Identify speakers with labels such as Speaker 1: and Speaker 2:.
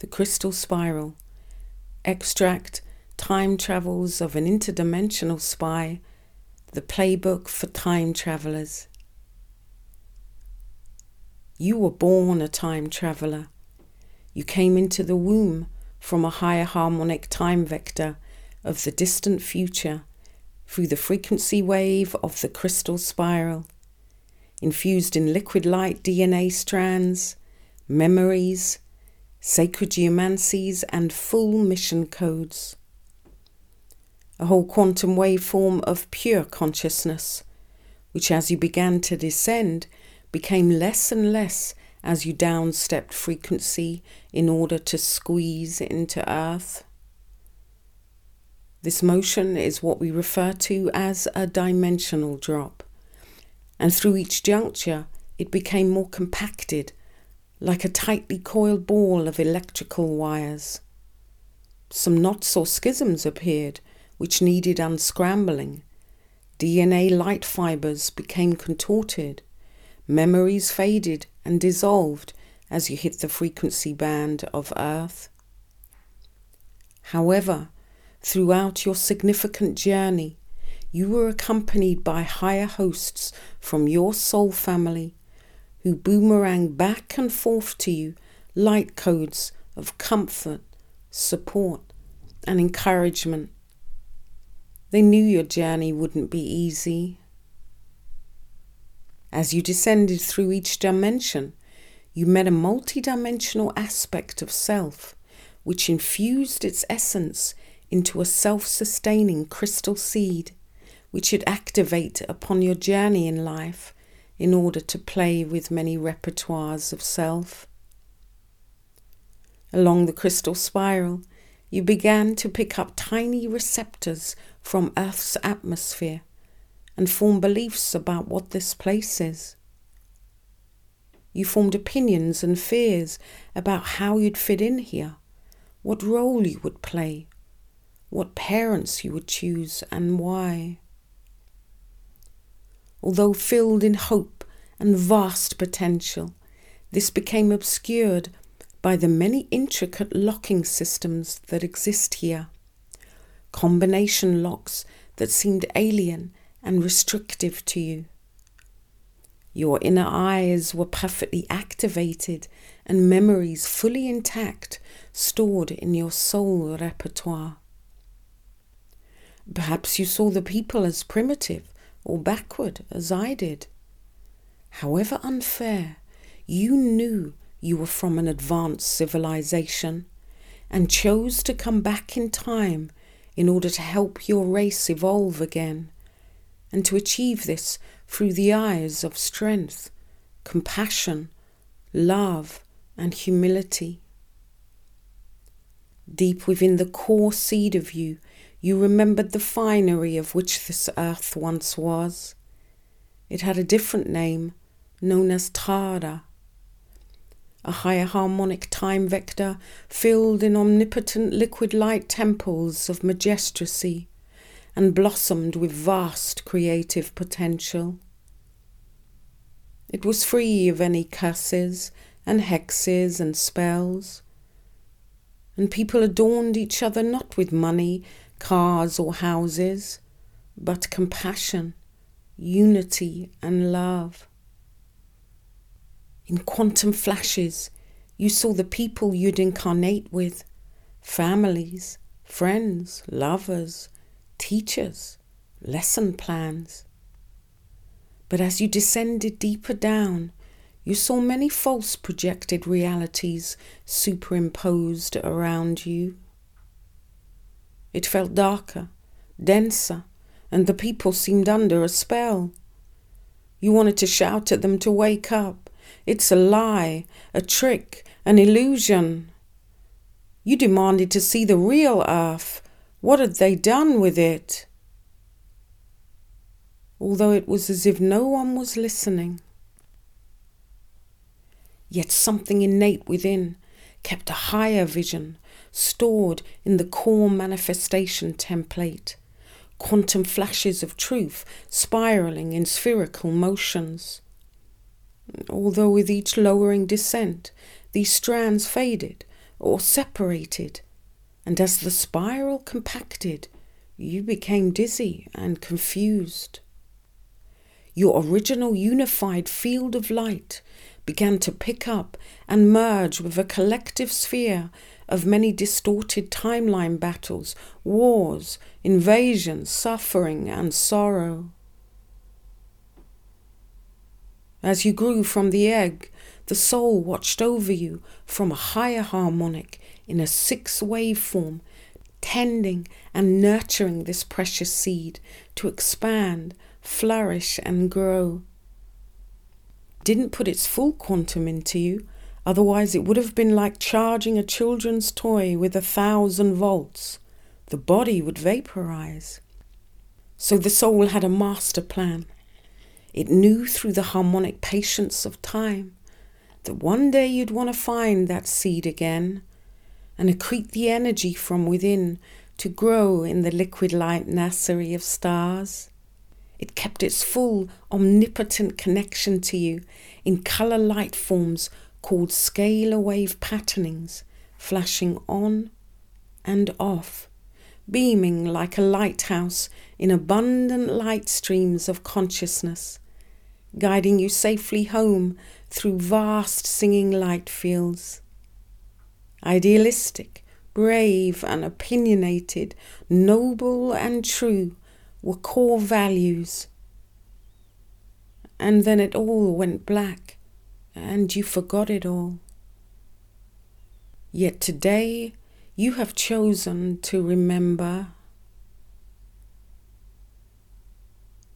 Speaker 1: The Krystal Spiral. Extract Time Travels of an Interdimensional Spy. The Playbook for Time Travelers. You were born a time traveler. You came into the womb from a higher harmonic time vector of the distant future through the frequency wave of the Krystal Spiral, infused in liquid light DNA strands, memories, sacred geomancies, and full mission codes. A whole quantum waveform of pure consciousness, which as you began to descend became less and less as you downstepped frequency in order to squeeze into earth. This motion is what we refer to as a dimensional drop, and through each juncture it became more compacted, like a tightly coiled ball of electrical wires. Some knots or schisms appeared which needed unscrambling. DNA light fibers became contorted. Memories faded and dissolved as you hit the frequency band of Earth. However, throughout your significant journey, you were accompanied by higher hosts from your soul family who boomerang back and forth to you light codes of comfort, support, and encouragement. They knew your journey wouldn't be easy. As you descended through each dimension, you met a multidimensional aspect of self, which infused its essence into a self sustaining crystal seed, which you'd activate upon your journey in life in order to play with many repertoires of self. Along the Krystal Spiral, you began to pick up tiny receptors from Earth's atmosphere and form beliefs about what this place is. You formed opinions and fears about how you'd fit in here, what role you would play, what parents you would choose, and why. Although filled in hope and vast potential, this became obscured by the many intricate locking systems that exist here. Combination locks that seemed alien and restrictive to you. Your inner eyes were perfectly activated and memories fully intact, stored in your soul repertoire. Perhaps you saw the people as primitive or backward, as I did. However unfair, you knew you were from an advanced civilization and chose to come back in time in order to help your race evolve again and to achieve this through the eyes of strength, compassion, love, and humility. Deep within the core seed of you, you remembered the finery of which this earth once was. It had a different name, known as Tara, a higher harmonic time vector filled in omnipotent liquid light temples of majestracy and blossomed with vast creative potential. It was free of any curses and hexes and spells, and people adorned each other not with money, cars, or houses, but compassion, unity, and love. In quantum flashes, you saw the people you'd incarnate with families, friends, lovers, teachers, lesson plans. But as you descended deeper down, you saw many false projected realities superimposed around you. It felt darker, denser, and the people seemed under a spell. You wanted to shout at them to wake up. It's a lie, a trick, an illusion. You demanded to see the real earth, what had they done with it? Although it was as if no one was listening. Yet something innate within kept a higher vision stored in the core manifestation template, quantum flashes of truth spiraling in spherical motions. Although with each lowering descent, these strands faded, or separated, and as the spiral compacted, you became dizzy and confused. Your original unified field of light began to pick up and merge with a collective sphere of many distorted timeline battles, wars, invasions, suffering, and sorrow. As you grew from the egg, the soul watched over you from a higher harmonic in a six wave form, tending and nurturing this precious seed to expand, flourish, and grow. Didn't put its full quantum into you, otherwise, it would have been like charging a children's toy with a thousand volts. The body would vaporize. So the soul had a master plan it knew through the harmonic patience of time that one day you'd want to find that seed again and accrete the energy from within to grow in the liquid light nursery of stars. It kept its full, omnipotent connection to you in colour light forms called scalar wave patternings, flashing on and off, beaming like a lighthouse in abundant light streams of consciousness guiding you safely home through vast singing light fields. Idealistic, brave, and opinionated, noble and true were core values. And then it all went black, and you forgot it all. Yet today you have chosen to remember